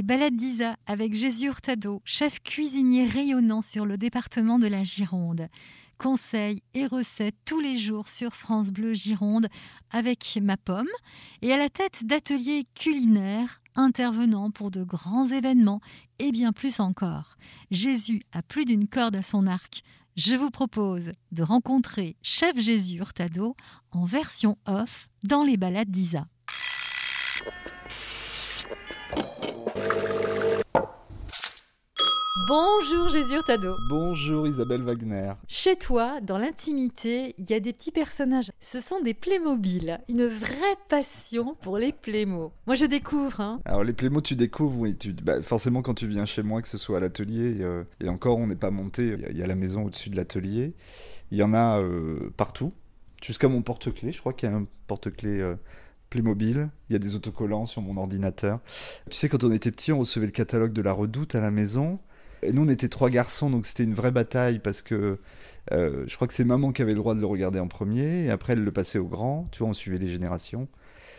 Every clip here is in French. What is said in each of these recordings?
les balades d'Isa avec Jésus Hurtado, chef cuisinier rayonnant sur le département de la Gironde. Conseils et recettes tous les jours sur France Bleu Gironde avec ma pomme et à la tête d'ateliers culinaires intervenant pour de grands événements et bien plus encore. Jésus a plus d'une corde à son arc. Je vous propose de rencontrer Chef Jésus Hurtado en version off dans les balades d'Isa. Bonjour Jésus Hurtado. Bonjour Isabelle Wagner. Chez toi, dans l'intimité, il y a des petits personnages. Ce sont des Playmobil. Une vraie passion pour les Playmo. Moi, je découvre. Hein. Alors, les Playmo, tu découvres, oui. Tu, bah, forcément, quand tu viens chez moi, que ce soit à l'atelier, euh, et encore, on n'est pas monté. Il y, a la maison au-dessus de l'atelier. Il y en a euh, partout. Jusqu'à mon porte-clés. Je crois qu'il y a un porte-clés. Euh, Playmobil, il y a des autocollants sur mon ordinateur. Tu sais, quand on était petit, on recevait le catalogue de la Redoute à la maison. Nous, on était trois garçons, donc c'était une vraie bataille parce que euh, je crois que c'est maman qui avait le droit de le regarder en premier, et après elle le passait au grand. Tu vois, on suivait les générations.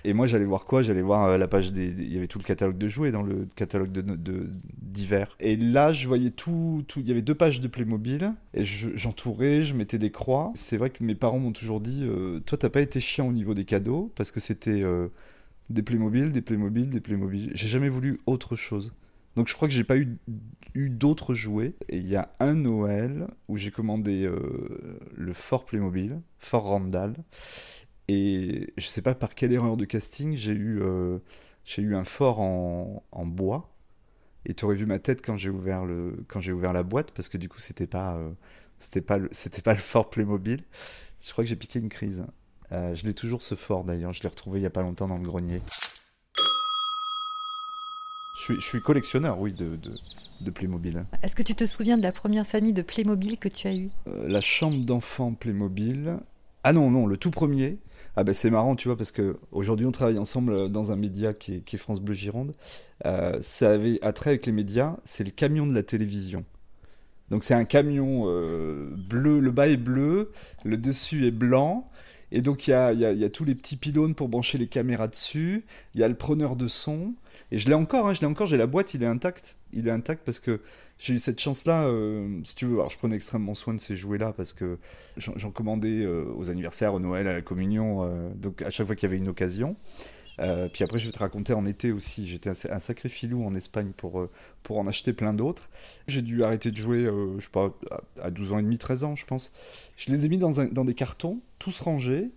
Et moi, j'allais voir quoi? J'allais voir euh, la page des, Il y avait tout le catalogue de jouets dans le catalogue de d'hiver. et là, je voyais tout, tout. Il y avait deux pages de Playmobil, et j'entourais, je, mettais des croix. C'est vrai que mes parents m'ont toujours dit euh, Toi, t'as pas été chiant au niveau des cadeaux, parce que c'était des Playmobil, des Playmobil, des Playmobil. J'ai jamais voulu autre chose. Donc je crois que j'ai pas eu, eu d'autres jouets. Et il y a un Noël où j'ai commandé euh, le Fort Playmobil, Fort Randall. Et je sais pas par quelle erreur de casting, j'ai eu, euh, j'ai eu un fort en, en bois. Et tu aurais vu ma tête quand j'ai ouvert, ouvert la boîte, parce que du coup, c'était pas, euh, pas, le, pas le fort Playmobil. Je crois que j'ai piqué une crise. je l'ai toujours ce fort d'ailleurs, je l'ai retrouvé il y a pas longtemps dans le grenier. Je suis, collectionneur, oui, de, de, Playmobil. Est-ce que tu te souviens de la première famille de Playmobil que tu as eue? Euh, La chambre d'enfant Playmobil. Ah non, non, le tout premier. Ah ben c'est marrant, tu vois, parce que aujourd'hui on travaille ensemble dans un média qui est, France Bleu Gironde. Euh, ça avait attrait avec les médias, c'est le camion de la télévision. Donc c'est un camion euh, bleu, le bas est bleu, le dessus est blanc. Et donc il y a, y a, tous les petits pylônes pour brancher les caméras dessus. Il y a le preneur de son. Et je l'ai encore, hein, je l'ai encore, j'ai la boîte, il est intact. Il est intact parce que j'ai eu cette chance-là, euh, si tu veux. Alors, je prenais extrêmement soin de ces jouets-là parce que j'en commandais euh, aux anniversaires, au Noël, à la communion, euh, donc à chaque fois qu'il y avait une occasion. Puis après, je vais te raconter en été aussi. J'étais un, sacré filou en Espagne pour, pour en acheter plein d'autres. J'ai dû arrêter de jouer, je sais à 12 ans et demi, 13 ans, je pense. Je les ai mis dans, un, dans des cartons, tous rangés.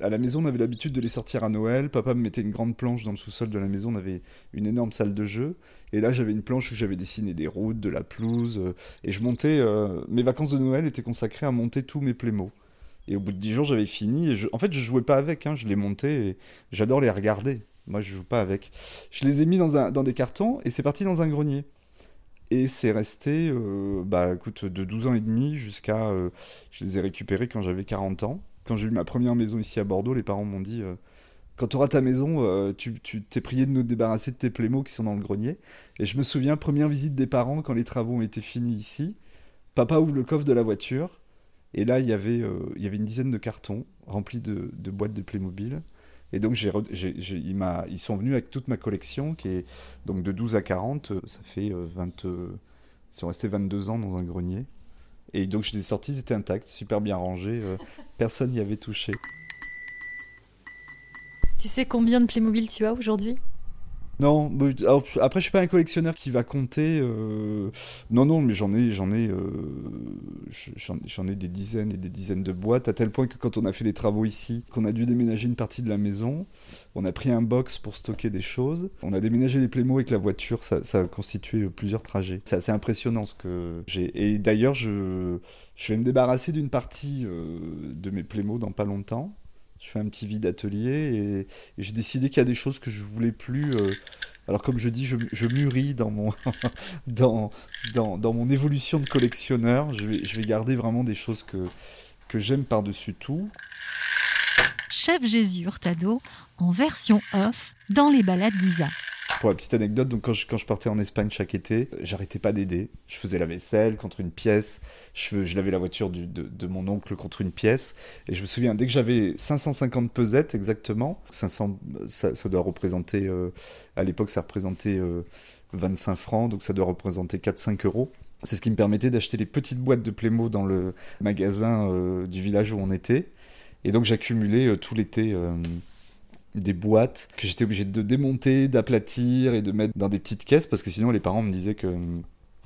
À la maison, on avait l'habitude de les sortir à Noël. Papa me mettait une grande planche dans le sous-sol de la maison. On avait une énorme salle de jeu. Et là, j'avais une planche où j'avais dessiné des routes, de la pelouse. Euh, et je montais. Euh, mes vacances de Noël étaient consacrées à monter tous mes plémos. Et au bout de dix jours, j'avais fini. En fait, je jouais pas avec. Hein, je les montais et j'adore les regarder. Moi, je joue pas avec. Je les ai mis dans, des cartons et c'est parti dans un grenier. Et c'est resté, euh, bah écoute, de 12 ans et demi jusqu'à. je les ai récupérés quand j'avais 40 ans quand j'ai eu ma première maison ici à Bordeaux, les parents m'ont dit euh, quand tu auras ta maison, euh, tu t'es prié de nous débarrasser de tes plémos qui sont dans le grenier. Et je me souviens, première visite des parents, quand les travaux ont été finis ici, papa ouvre le coffre de la voiture, et là, il y avait, euh, il y avait une dizaine de cartons remplis de, boîtes de Playmobil. Et donc, ils sont venus avec toute ma collection, qui est donc de 12 à 40, ça fait 20, ils sont restés 22 ans dans un grenier. Et donc je les ai sortis, ils étaient intacts, super bien rangés, euh, personne n'y avait touché. Tu sais combien de Playmobil tu as aujourd'hui? Non, après je suis pas un collectionneur qui va compter. Euh, non, non, mais j'en ai, j'en ai, euh, j'en ai des dizaines et des dizaines de boîtes à tel point que quand on a fait les travaux ici, qu'on a dû déménager une partie de la maison, on a pris un box pour stocker des choses. On a déménagé les Playmo avec la voiture, ça, ça a constitué plusieurs trajets. C'est assez impressionnant ce que j'ai. Et d'ailleurs, je, je vais me débarrasser d'une partie euh, de mes Playmo dans pas longtemps je fais un petit vide atelier et, j'ai décidé qu'il y a des choses que je voulais plus. Euh, alors comme je dis, je, mûris dans mon dans, dans, mon évolution de collectionneur. Je vais, garder vraiment des choses que que j'aime par-dessus tout. Chef Jésus Hurtado en version off dans les balades d'Isa. Pour la petite anecdote, donc quand je, quand je partais en Espagne chaque été, j'arrêtais pas d'aider. Je faisais la vaisselle contre une pièce, je, lavais la voiture de, de, mon oncle contre une pièce. Et je me souviens, dès que j'avais 550 pesettes exactement, 500, ça, ça doit représenter, euh, à l'époque ça représentait euh, 25 francs, donc ça doit représenter 4-5 euros. C'est ce qui me permettait d'acheter les petites boîtes de Playmo dans le magasin euh, du village où on était. Et donc j'accumulais euh, tout l'été euh, des boîtes que j'étais obligé de démonter, d'aplatir et de mettre dans des petites caisses parce que sinon les parents me disaient que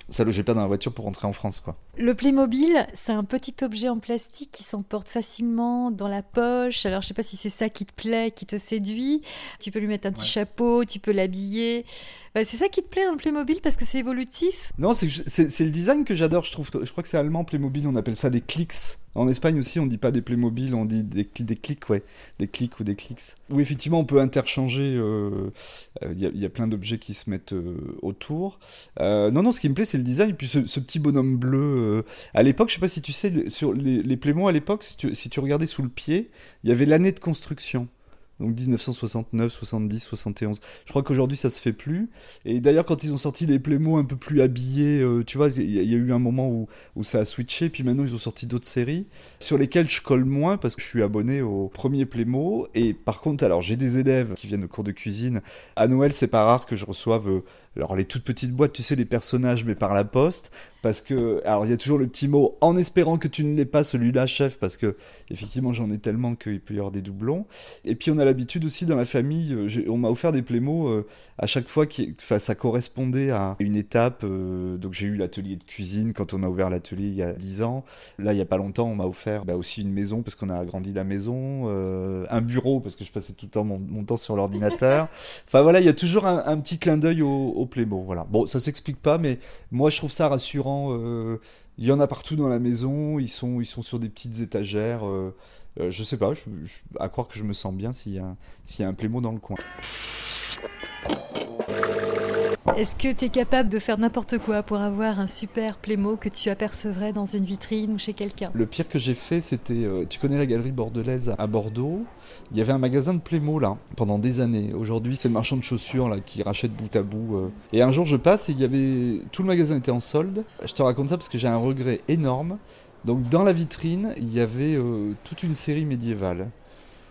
ça logeait pas dans la voiture pour rentrer en France quoi. Le Playmobil, c'est un petit objet en plastique qui s'emporte facilement dans la poche. Alors je sais pas si c'est ça qui te plaît, qui te séduit. Tu peux lui mettre un petit ouais. chapeau, tu peux l'habiller. Bah, c'est ça qui te plaît dans le Playmobil parce que c'est évolutif Non, c'est le design que j'adore, je trouve. Je crois que c'est allemand Playmobil, on appelle ça des clics. En Espagne aussi, on dit pas des Playmobil, on dit des, des clics, ouais. Des clics ou des clics. Oui, effectivement, on peut interchanger. Il euh, euh, y, a, plein d'objets qui se mettent euh, autour. Non, non, ce qui me plaît, c'est le design. Et puis ce, petit bonhomme bleu. à l'époque, je sais pas si tu sais, sur les, les Playmo à l'époque, si tu regardais sous le pied, il y avait l'année de construction donc 1969, 70, 71. Je crois qu'aujourd'hui ça se fait plus. Et d'ailleurs quand ils ont sorti les Playmo un peu plus habillés, euh, tu vois, il y, a eu un moment où, où ça a switché, puis maintenant ils ont sorti d'autres séries sur lesquelles je colle moins parce que je suis abonné au premier Playmo. Et par contre, alors j'ai des élèves qui viennent au cours de cuisine. À Noël, c'est pas rare que je reçoive... Euh, alors les toutes petites boîtes, tu sais, les personnages, mais par la poste, parce que, alors il y a toujours le petit mot, en espérant que tu ne l'aies pas celui-là, chef, parce que effectivement j'en ai tellement qu'il peut y avoir des doublons. Et puis on a l'habitude aussi dans la famille, on m'a offert des plémos euh, à chaque fois qui, enfin, ça correspondait à une étape. Euh, donc j'ai eu l'atelier de cuisine quand on a ouvert l'atelier il y a 10 ans. Là il y a pas longtemps, on m'a offert bah, aussi une maison parce qu'on a agrandi la maison, euh, un bureau parce que je passais tout le temps mon, mon temps sur l'ordinateur. enfin voilà, il y a toujours un, un petit clin d'œil au, au Playmo. Voilà. Bon, ça s'explique pas, mais moi je trouve ça rassurant. Euh, il y en a partout dans la maison. Ils sont, ils sont sur des petites étagères. Euh, euh, je sais pas. À croire que je me sens bien s'il y a, s'il y a un Playmo dans le coin. Est-ce que tu es capable de faire n'importe quoi pour avoir un super Playmo que tu apercevrais dans une vitrine ou chez quelqu'un? Le pire que j'ai fait, c'était. Euh, tu connais la galerie bordelaise à Bordeaux? Il y avait un magasin de Playmo là, pendant des années. Aujourd'hui, c'est le marchand de chaussures là qui rachète bout à bout. Euh. Et un jour, je passe et il y avait. Tout le magasin était en solde. Je te raconte ça parce que j'ai un regret énorme. Donc, dans la vitrine, il y avait euh, toute une série médiévale.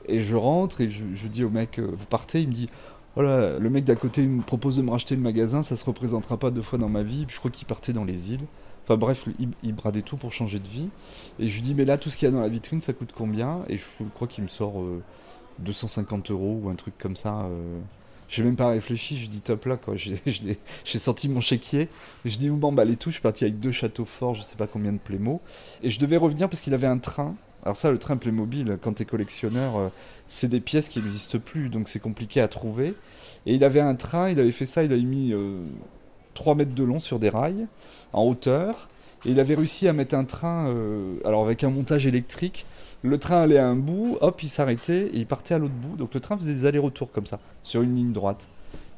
Et je rentre et je, je dis au mec, vous partez? Il me dit, voilà, le mec d'à côté me propose de me racheter le magasin, ça se représentera pas deux fois dans ma vie. Je crois qu'il partait dans les îles. Enfin bref, il, il, bradait tout pour changer de vie. Et je lui dis, mais là, tout ce qu'il y a dans la vitrine, ça coûte combien? Et je crois qu'il me sort euh, 250 euros ou un truc comme ça. Euh... J'ai même pas réfléchi, je dis top là, quoi. J'ai sorti mon chéquier. Et je dis, vous m'emballez tout. Je suis parti avec deux châteaux forts, je sais pas combien de Playmo. Et je devais revenir parce qu'il avait un train. Alors ça, le train Playmobil, quand t'es collectionneur, euh, c'est des pièces qui n'existent plus, donc c'est compliqué à trouver. Et il avait un train, il avait fait ça, il avait mis euh, 3 mètres de long sur des rails, en hauteur. Et il avait réussi à mettre un train, euh, alors avec un montage électrique, le train allait à un bout, hop, il s'arrêtait et il partait à l'autre bout. Donc le train faisait des allers-retours comme ça, sur une ligne droite.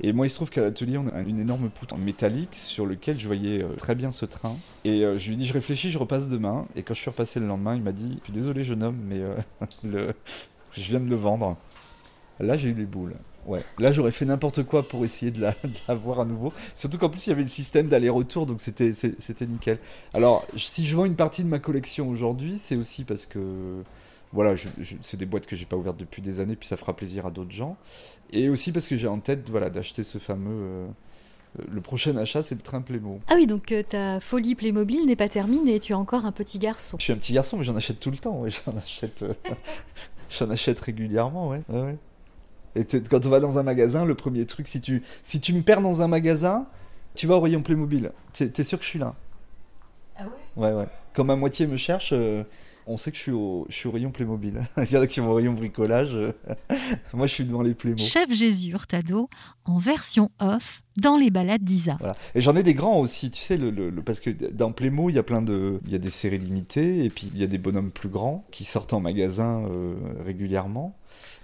Et moi, il se trouve qu'à l'atelier, on a une énorme poutre métallique sur lequel je voyais euh, très bien ce train. Et euh, je lui ai dit, je réfléchis, je repasse demain. Et quand je suis repassé le lendemain, il m'a dit, je suis désolé, jeune homme, mais euh, je viens de le vendre. Là, j'ai eu les boules. Ouais, là j'aurais fait n'importe quoi pour essayer de la voir à nouveau. Surtout qu'en plus il y avait le système d'aller-retour, donc c'était c'était nickel. Alors, si je vends une partie de ma collection aujourd'hui, c'est aussi parce que voilà, je, je, c'est des boîtes que j'ai pas ouvertes depuis des années, puis ça fera plaisir à d'autres gens. Et aussi parce que j'ai en tête, voilà, d'acheter ce fameux. Euh, le prochain achat, c'est le train Playmo. Ah oui, donc euh, ta folie Playmobil n'est pas terminée, tu es encore un petit garçon. Je suis un petit garçon, mais j'en achète tout le temps, ouais, j'en achète, euh, j'en achète régulièrement, ouais. ouais, ouais. Et quand on va dans un magasin, le premier truc, si tu, si tu me perds dans un magasin, tu vas au rayon Playmobil. T'es, es sûr que je suis là? Ah ouais? Ouais, ouais. Quand ma moitié me cherche, euh, on sait que je suis au, je suis au rayon Playmobil. Il y en a qui vont au rayon bricolage. Moi, je suis devant les Playmo. Chef Jésus Hurtado, en version off, dans les balades d'Isa. Voilà. Et j'en ai des grands aussi, tu sais, le, le, le, parce que dans Playmo, il y a plein de. Il y a des séries limitées, et puis il y a des bonhommes plus grands qui sortent en magasin euh, régulièrement.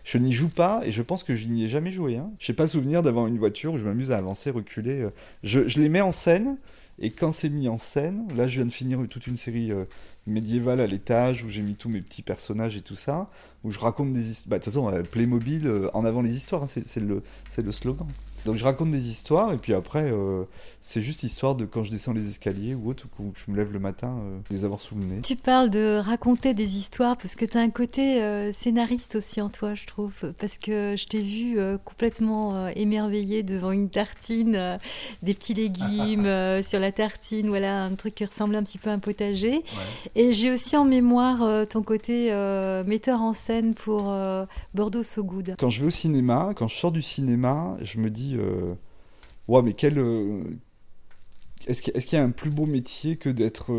Je n'y joue pas et je pense que je n'y ai jamais joué. Hein. Je n'ai pas souvenir d'avoir une voiture où je m'amuse à avancer, reculer. Je, je, les mets en scène et quand c'est mis en scène, là je viens de finir toute une série euh, médiévale à l'étage où j'ai mis tous mes petits personnages et tout ça. où je raconte des histoires. Bah, de toute façon, euh, Playmobil, euh, en avant les histoires, hein, c'est le, le slogan. Donc je raconte des histoires, et puis après, euh, c'est juste histoire de quand je descends les escaliers ou autre, ou que je me lève le matin, les avoir sous le nez. Tu parles de raconter des histoires, parce que tu as un côté scénariste aussi en toi, je trouve. Parce que je t'ai vu complètement émerveillé devant une tartine, des petits légumes sur la tartine, voilà, un truc qui ressemble un petit peu à un potager. Et j'ai aussi en mémoire ton côté metteur en scène pour euh, Bordeaux So Good Quand je vais au cinéma, quand je sors du cinéma, je me dis, euh, ouais, mais quel. Euh, est-ce qu'il y a un plus beau métier que d'être,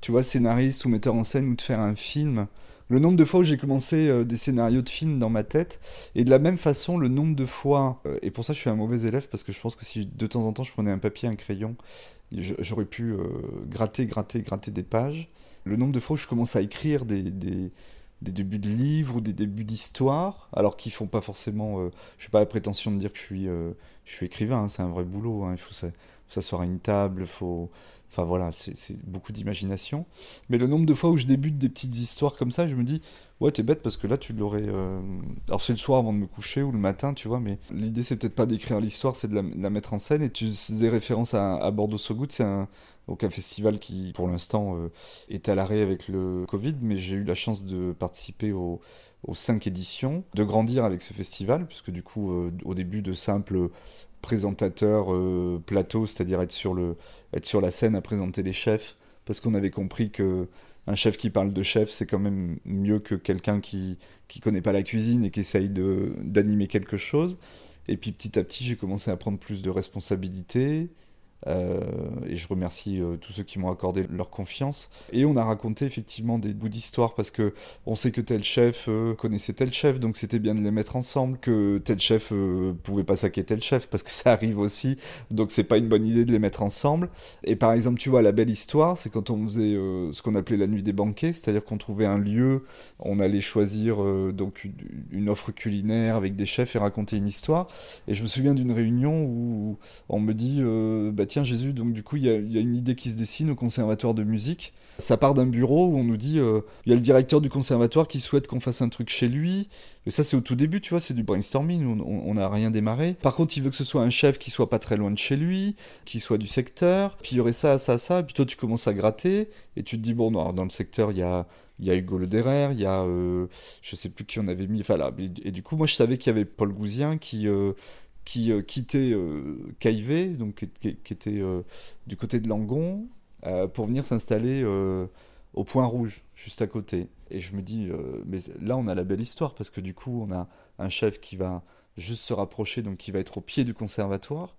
tu vois, scénariste ou metteur en scène ou de faire un film? Le nombre de fois où j'ai commencé des scénarios de films dans ma tête, et de la même façon, le nombre de fois, et pour ça je suis un mauvais élève, parce que je pense que si de temps en temps je prenais un papier, un crayon, j'aurais pu gratter, gratter, gratter des pages. Le nombre de fois où je commence à écrire des, des débuts de livres ou des débuts d'histoire, alors qu'ils font pas forcément. Euh, je n'ai pas la prétention de dire que je suis, euh, je suis écrivain, hein, c'est un vrai boulot. Hein, il faut s'asseoir à une table, faut. Enfin voilà, c'est beaucoup d'imagination. Mais le nombre de fois où je débute des petites histoires comme ça, je me dis, ouais, t'es bête parce que là, tu l'aurais. Euh, alors c'est le soir avant de me coucher ou le matin, tu vois, mais l'idée, c'est peut-être pas d'écrire l'histoire, c'est de, la, mettre en scène. Et tu faisais référence à, à Bordeaux So c'est un festival qui, pour l'instant, euh, est à l'arrêt avec le Covid, mais j'ai eu la chance de participer aux, cinq éditions, de grandir avec ce festival, puisque du coup, euh, au début de simple présentateur euh, plateau, c'est-à-dire être sur, le, être sur la scène à présenter les chefs, parce qu'on avait compris que un chef qui parle de chef, c'est quand même mieux que quelqu'un qui qui connaît pas la cuisine et qui essaye d'animer quelque chose. Et puis petit à petit, j'ai commencé à prendre plus de responsabilités. Euh, et je remercie euh, tous ceux qui m'ont accordé leur confiance. Et on a raconté effectivement des bouts d'histoire parce que on sait que tel chef euh, connaissait tel chef, donc c'était bien de les mettre ensemble. Que tel chef pouvait pas saquer tel chef parce que ça arrive aussi, donc c'est pas une bonne idée de les mettre ensemble. Et par exemple, tu vois, la belle histoire, c'est quand on faisait ce qu'on appelait la nuit des banquets, c'est-à-dire qu'on trouvait un lieu, on allait choisir donc une, offre culinaire avec des chefs et raconter une histoire. Et je me souviens d'une réunion où on me dit, bah, tiens Jésus, donc du coup il y, a une idée qui se dessine au conservatoire de musique. Ça part d'un bureau où on nous dit, euh, il y a le directeur du conservatoire qui souhaite qu'on fasse un truc chez lui. Et ça c'est au tout début, tu vois, c'est du brainstorming, on n'a rien démarré. Par contre il veut que ce soit un chef qui soit pas très loin de chez lui, qui soit du secteur. Puis il y aurait ça, ça, ça. Puis toi tu commences à gratter et tu te dis, bon, non, dans le secteur il y a il y a Hugo Lederer, il y a euh, je sais plus qui on avait mis, enfin et, du coup moi je savais qu'il y avait Paul Gouzien qui euh, qui euh, quittait euh, donc qui, était euh, du côté de Langon, pour venir s'installer au Point Rouge, juste à côté. Et je me dis, mais là on a la belle histoire, parce que du coup on a un chef qui va juste se rapprocher, donc qui va être au pied du conservatoire.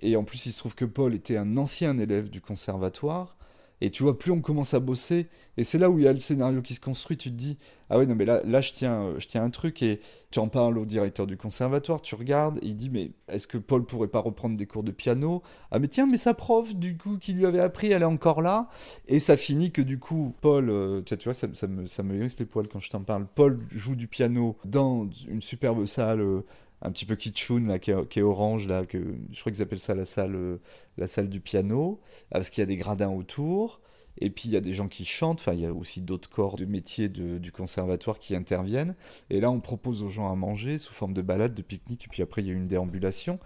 Et en plus il se trouve que Paul était un ancien élève du conservatoire. Et tu vois, plus on commence à bosser, et c'est là où il y a le scénario qui se construit, tu te dis, ah ouais, non, mais là, je, tiens, euh, je tiens un truc, et tu en parles au directeur du conservatoire, tu regardes, il dit, mais est-ce que Paul pourrait pas reprendre des cours de piano? Ah, mais tiens, mais sa prof, du coup, qui lui avait appris, elle est encore là, et ça finit que du coup, Paul, euh, tu vois, ça, ça, me, ça me hérisse les poils quand je t'en parle, Paul joue du piano dans une superbe salle. Euh, un petit peu kitschoun là, qui est, orange là, que je crois qu'ils appellent ça la salle, euh, la salle du piano, parce qu'il y a des gradins autour. Et puis il y a des gens qui chantent, enfin il y a aussi d'autres corps de métier du conservatoire qui interviennent. Et là on propose aux gens à manger sous forme de balade, de pique-nique, et puis après il y a une déambulation.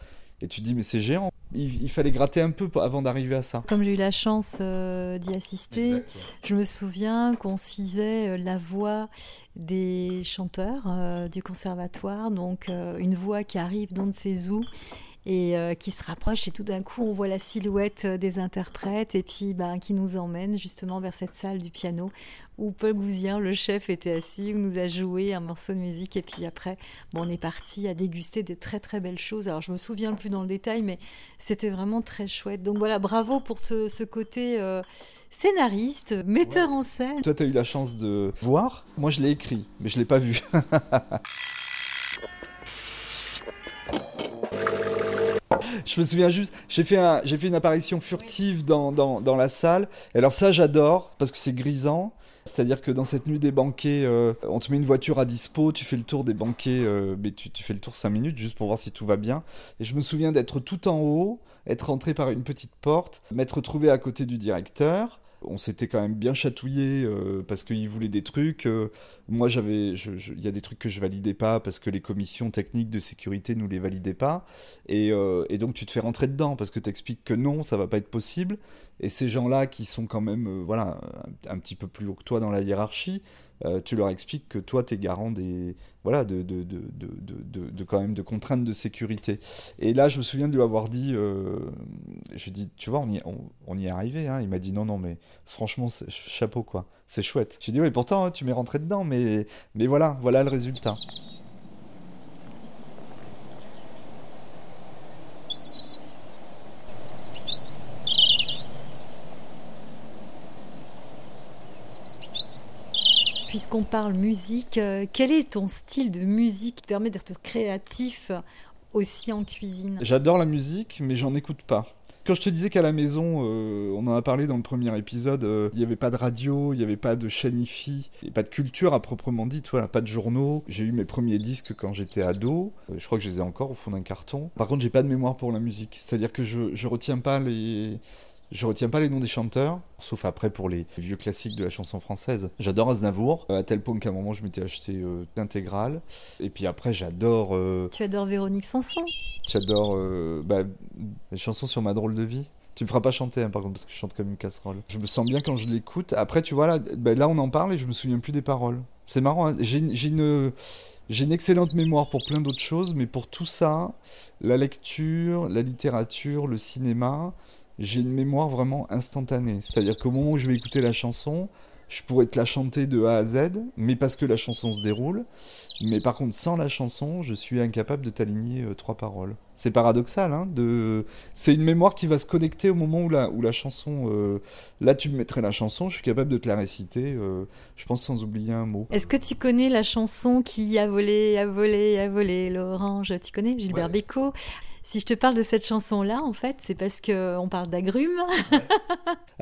Et tu te dis mais c'est géant, il, fallait gratter un peu avant d'arriver à ça. Comme j'ai eu la chance euh, d'y assister, je me souviens qu'on suivait euh, la voix des chanteurs euh, du conservatoire, donc une voix qui arrive d'on ne sait où et qui se rapproche et tout d'un coup on voit la silhouette des interprètes et puis ben, qui nous emmène justement vers cette salle du piano où Paul Gouzien, le chef, était assis, où nous a joué un morceau de musique. Et puis après, bon, on est parti à déguster des très très belles choses. Alors je me souviens plus dans le détail, mais c'était vraiment très chouette. Donc voilà, bravo pour ce côté. Euh, scénariste, metteur en scène. Toi, tu as eu la chance de voir. Moi, je l'ai écrit, mais je l'ai pas vu. je me souviens juste, j'ai fait, un, fait une apparition furtive dans, dans, la salle. Et alors ça, j'adore, parce que c'est grisant. C'est-à-dire que dans cette nuit des banquets, euh, on te met une voiture à dispo, tu fais le tour des banquets, euh, mais tu, fais le tour 5 minutes juste pour voir si tout va bien. Et je me souviens d'être tout en haut, être rentré par une petite porte, m'être trouvé à côté du directeur, On s'était quand même bien chatouillé euh, parce qu'ils voulaient des trucs. Euh, moi, j'avais, il y a des trucs que je validais pas parce que les commissions techniques de sécurité nous les validaient pas. Et, euh, donc, tu te fais rentrer dedans parce que tu expliques que non, ça va pas être possible. Et ces gens-là qui sont quand même, voilà, un, petit peu plus haut que toi dans la hiérarchie, tu leur expliques que toi, tu es garant des, voilà, de, de, de, de, quand même de contraintes de sécurité. Et là, je me souviens de lui avoir dit, euh, je dis, tu vois, on y, on, y est arrivé. Hein. Il m'a dit non, non, mais franchement, chapeau quoi, c'est chouette. J'ai dit oui, pourtant, hein, tu m'es rentré dedans, mais, mais voilà, voilà le résultat. Puisqu'on parle musique, euh, quel est ton style de musique qui permet d'être créatif aussi en cuisine? J'adore la musique, mais j'en écoute pas. Quand je te disais qu'à la maison, euh, on en a parlé dans le premier épisode, euh, il n'y avait pas de radio, il n'y avait pas de chaîne IFI, pas de culture à proprement dit, voilà, pas de journaux. J'ai eu mes premiers disques quand j'étais ado, je crois que je les ai encore au fond d'un carton. Par contre, j'ai pas de mémoire pour la musique, c'est-à-dire que je, je retiens pas les, je retiens pas les noms des chanteurs, sauf après pour les vieux classiques de la chanson française. J'adore Aznavour, à tel point qu'à un moment je m'étais acheté euh, l'intégrale. Et puis après j'adore. Euh, tu adores Véronique Sanson J'adore euh, bah, les chansons sur ma drôle de vie. Tu me feras pas chanter hein, par contre parce que je chante comme une casserole. Je me sens bien quand je l'écoute. Après tu vois là, bah, là on en parle et je me souviens plus des paroles. C'est marrant. Hein. J'ai une j'ai une excellente mémoire pour plein d'autres choses, mais pour tout ça, la lecture, la littérature, le cinéma, j'ai une mémoire vraiment instantanée. C'est-à-dire qu'au moment où je vais écouter la chanson, je pourrais te la chanter de A à Z, mais parce que la chanson se déroule. Mais par contre, sans la chanson, je suis incapable de t'aligner euh, trois paroles. C'est paradoxal, hein de... C'est une mémoire qui va se connecter au moment où la, où la chanson... Euh, là, tu me mettrais la chanson, je suis capable de te la réciter, euh, je pense sans oublier un mot. Est-ce que tu connais la chanson qui a volé, a volé, a volé l'orange Tu connais Gilbert Bécaud si je te parle de cette chanson-là, en fait, c'est parce qu'on parle d'agrumes.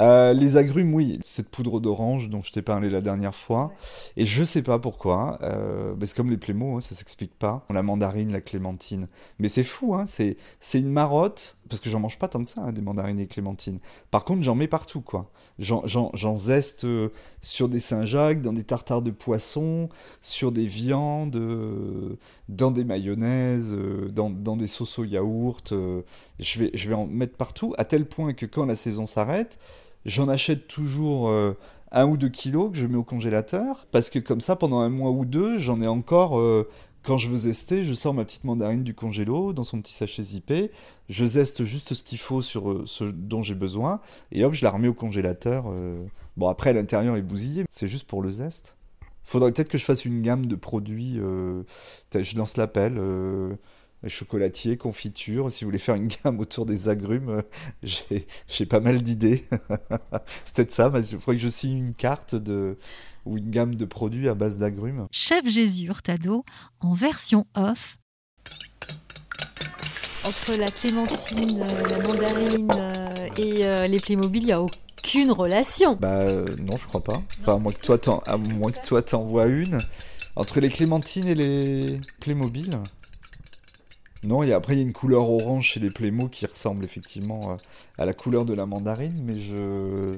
Euh, les agrumes, oui. Cette poudre d'orange dont je t'ai parlé la dernière fois. Et je sais pas pourquoi. Euh, c'est comme les plémos, hein, ça s'explique pas. La mandarine, la clémentine. Mais c'est fou, hein, c'est une marotte parce que j'en mange pas tant que ça, hein, des mandarines et clémentines. Par contre, j'en mets partout, quoi. J'en zeste euh, sur des Saint-Jacques, dans des tartares de poisson, sur des viandes, euh, dans des mayonnaises, euh, dans, des sauces au yaourt. je, vais, je vais en mettre partout, à tel point que quand la saison s'arrête, j'en achète toujours un ou deux kilos que je mets au congélateur, parce que comme ça, pendant un mois ou deux, j'en ai encore quand je veux zester, je sors ma petite mandarine du congélo dans son petit sachet zippé, je zeste juste ce qu'il faut sur euh, ce dont j'ai besoin, et hop, je la remets au congélateur. Euh. Bon, après, l'intérieur est bousillé, c'est juste pour le zeste. Faudrait peut-être que je fasse une gamme de produits. euh, je lance l'appel. Chocolatier, confiture. Si vous voulez faire une gamme autour des agrumes, j'ai pas mal d'idées. c'est peut-être ça, mais il faudrait que je signe une carte de, ou une gamme de produits à base d'agrumes. Chef Jésus Hurtado en version off. Entre la clémentine, euh, la mandarine euh, et euh, les Playmobil, il n'y a aucune relation. Bah non, je crois pas. Enfin, à moins que toi t'en, à moins que toi t'envoies une. Entre les clémentines et les Playmobil. Non, et après il y a une couleur orange chez les Playmo qui ressemble effectivement à la couleur de la mandarine, mais je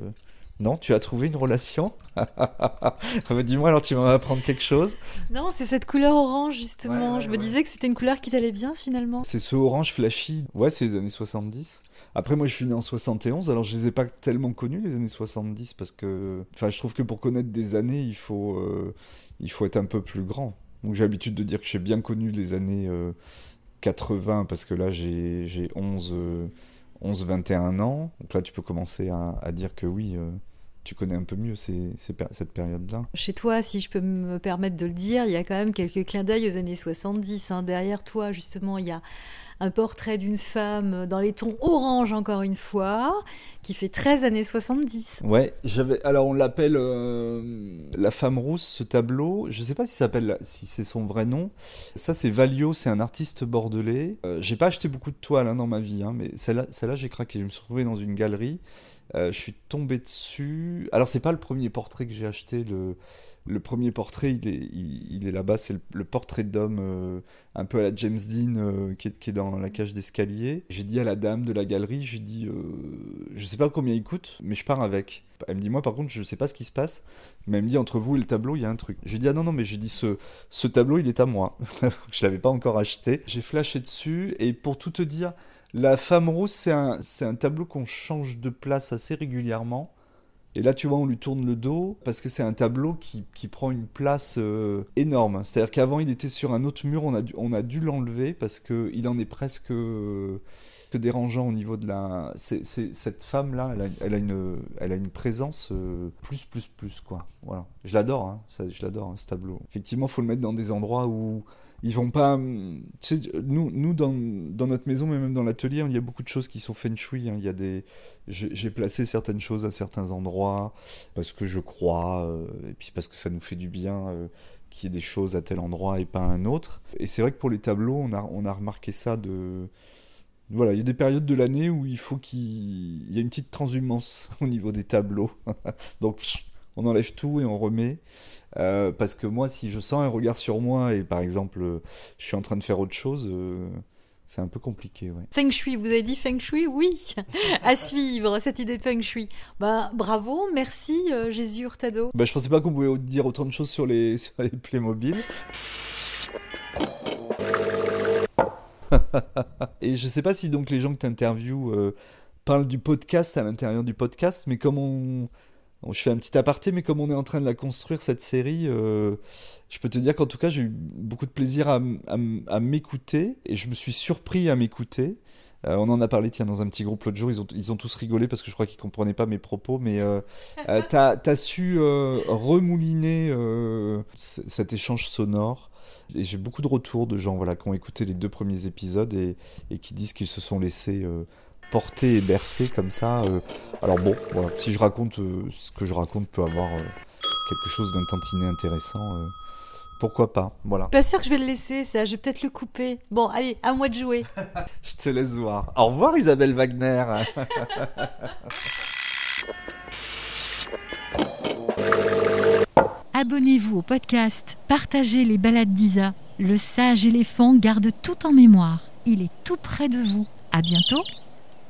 non, tu as trouvé une relation? Dis-moi alors, tu vas m'apprendre quelque chose? Non, c'est cette couleur orange justement. je me disais que c'était une couleur qui t'allait bien finalement. C'est ce orange flashy. Ouais, c'est les années 70. Après, moi, je suis né en 71, alors je les ai pas tellement connus les années 70 parce que, enfin, je trouve que pour connaître des années, il faut, euh, il faut être un peu plus grand. Donc, j'ai l'habitude de dire que j'ai bien connu les années 80 euh, parce que là, j'ai 11, 11, 21 ans. Donc là, tu peux commencer à, dire que oui. Euh, tu connais un peu mieux cette période-là. Chez toi, si je peux me permettre de le dire, il y a quand même quelques clins d'œil aux années 70. Hein. Derrière toi, justement, il y a un portrait d'une femme dans les tons orange, encore une fois, qui fait 13 années 70. Ouais, j'avais. Alors, on l'appelle euh, La femme rousse, ce tableau. Je ne sais pas si, si c'est son vrai nom. Ça, c'est Valio, c'est un artiste bordelais. Euh, j'ai pas acheté beaucoup de toiles hein, dans ma vie, hein, mais celle-là, celle-là j'ai craqué. Je me suis retrouvé dans une galerie. Euh, je suis tombé dessus. Alors, c'est pas le premier portrait que j'ai acheté. Le, le premier portrait, il est, là-bas. C'est le, portrait d'homme euh, un peu à la James Dean euh, qui, est, dans la cage d'escalier. J'ai dit à la dame de la galerie, j'ai dit, je sais pas combien il coûte, mais je pars avec. Elle me dit, moi par contre, je sais pas ce qui se passe. Mais elle me dit, entre vous et le tableau, il y a un truc. Je lui dis, ah non, non, mais j'ai dit, ce, ce tableau, il est à moi. je l'avais pas encore acheté. J'ai flashé dessus, et pour tout te dire, la femme rose, c'est un tableau qu'on change de place assez régulièrement. Et là, tu vois, on lui tourne le dos parce que c'est un tableau qui, qui prend une place euh, énorme. C'est-à-dire qu'avant, il était sur un autre mur, on a dû, on a dû l'enlever parce qu'il en est presque euh, dérangeant au niveau de la. Cette femme-là, elle a, une, elle a une présence euh, plus, plus, plus, quoi. Voilà. Je l'adore, hein, je l'adore, hein, ce tableau. Effectivement, il faut le mettre dans des endroits où ils vont pas. hum, nous, nous dans, dans notre maison, mais même dans l'atelier, il y a beaucoup de choses qui sont feng shui. hein. Il y a des. J'ai placé certaines choses à certains endroits parce que je crois, euh, et puis parce que ça nous fait du bien euh, qu'il y ait des choses à tel endroit et pas à un autre. Et c'est vrai que pour les tableaux, on a, on a remarqué ça de. Voilà, il y a des périodes de l'année où il faut qu'il il y a une petite transhumance au niveau des tableaux. Donc, on enlève tout et on remet. Euh, parce que moi, si je sens un regard sur moi et par exemple, je suis en train de faire autre chose, euh, c'est un peu compliqué. Ouais. Feng Shui, vous avez dit Feng Shui? Oui, à suivre cette idée de Feng Shui. Bah, bravo, merci euh, Jésus Hurtado. Bah, je pensais pas qu'on pouvait dire autant de choses sur les, sur les Playmobil. Et je sais pas si donc les gens que tu interviews parlent du podcast à l'intérieur du podcast, mais comme on, je fais un petit aparté, mais comme on est en train de la construire cette série, euh, je peux te dire qu'en tout cas j'ai eu beaucoup de plaisir à, m'écouter et je me suis surpris à m'écouter. Euh, on en a parlé tiens dans un petit groupe l'autre jour, ils ont, ils ont tous rigolé parce que je crois qu'ils comprenaient pas mes propos, mais euh, euh, t'as, t'as su euh, remouliner cet échange sonore. Et j'ai beaucoup de retours de gens voilà, qui ont écouté les deux premiers épisodes et, et qui disent qu'ils se sont laissés porter et bercer comme ça. euh. Alors bon, voilà, si je raconte euh, ce que je raconte peut avoir euh, quelque chose d'un tantinet intéressant, euh, pourquoi pas, voilà. Pas sûr que je vais le laisser, ça. Je vais peut-être le couper. Bon, allez, à moi de jouer. Je te laisse voir. Au revoir Isabelle Wagner. Abonnez-vous au podcast, partagez les balades d'Isa. Le sage éléphant garde tout en mémoire. Il est tout près de vous. À bientôt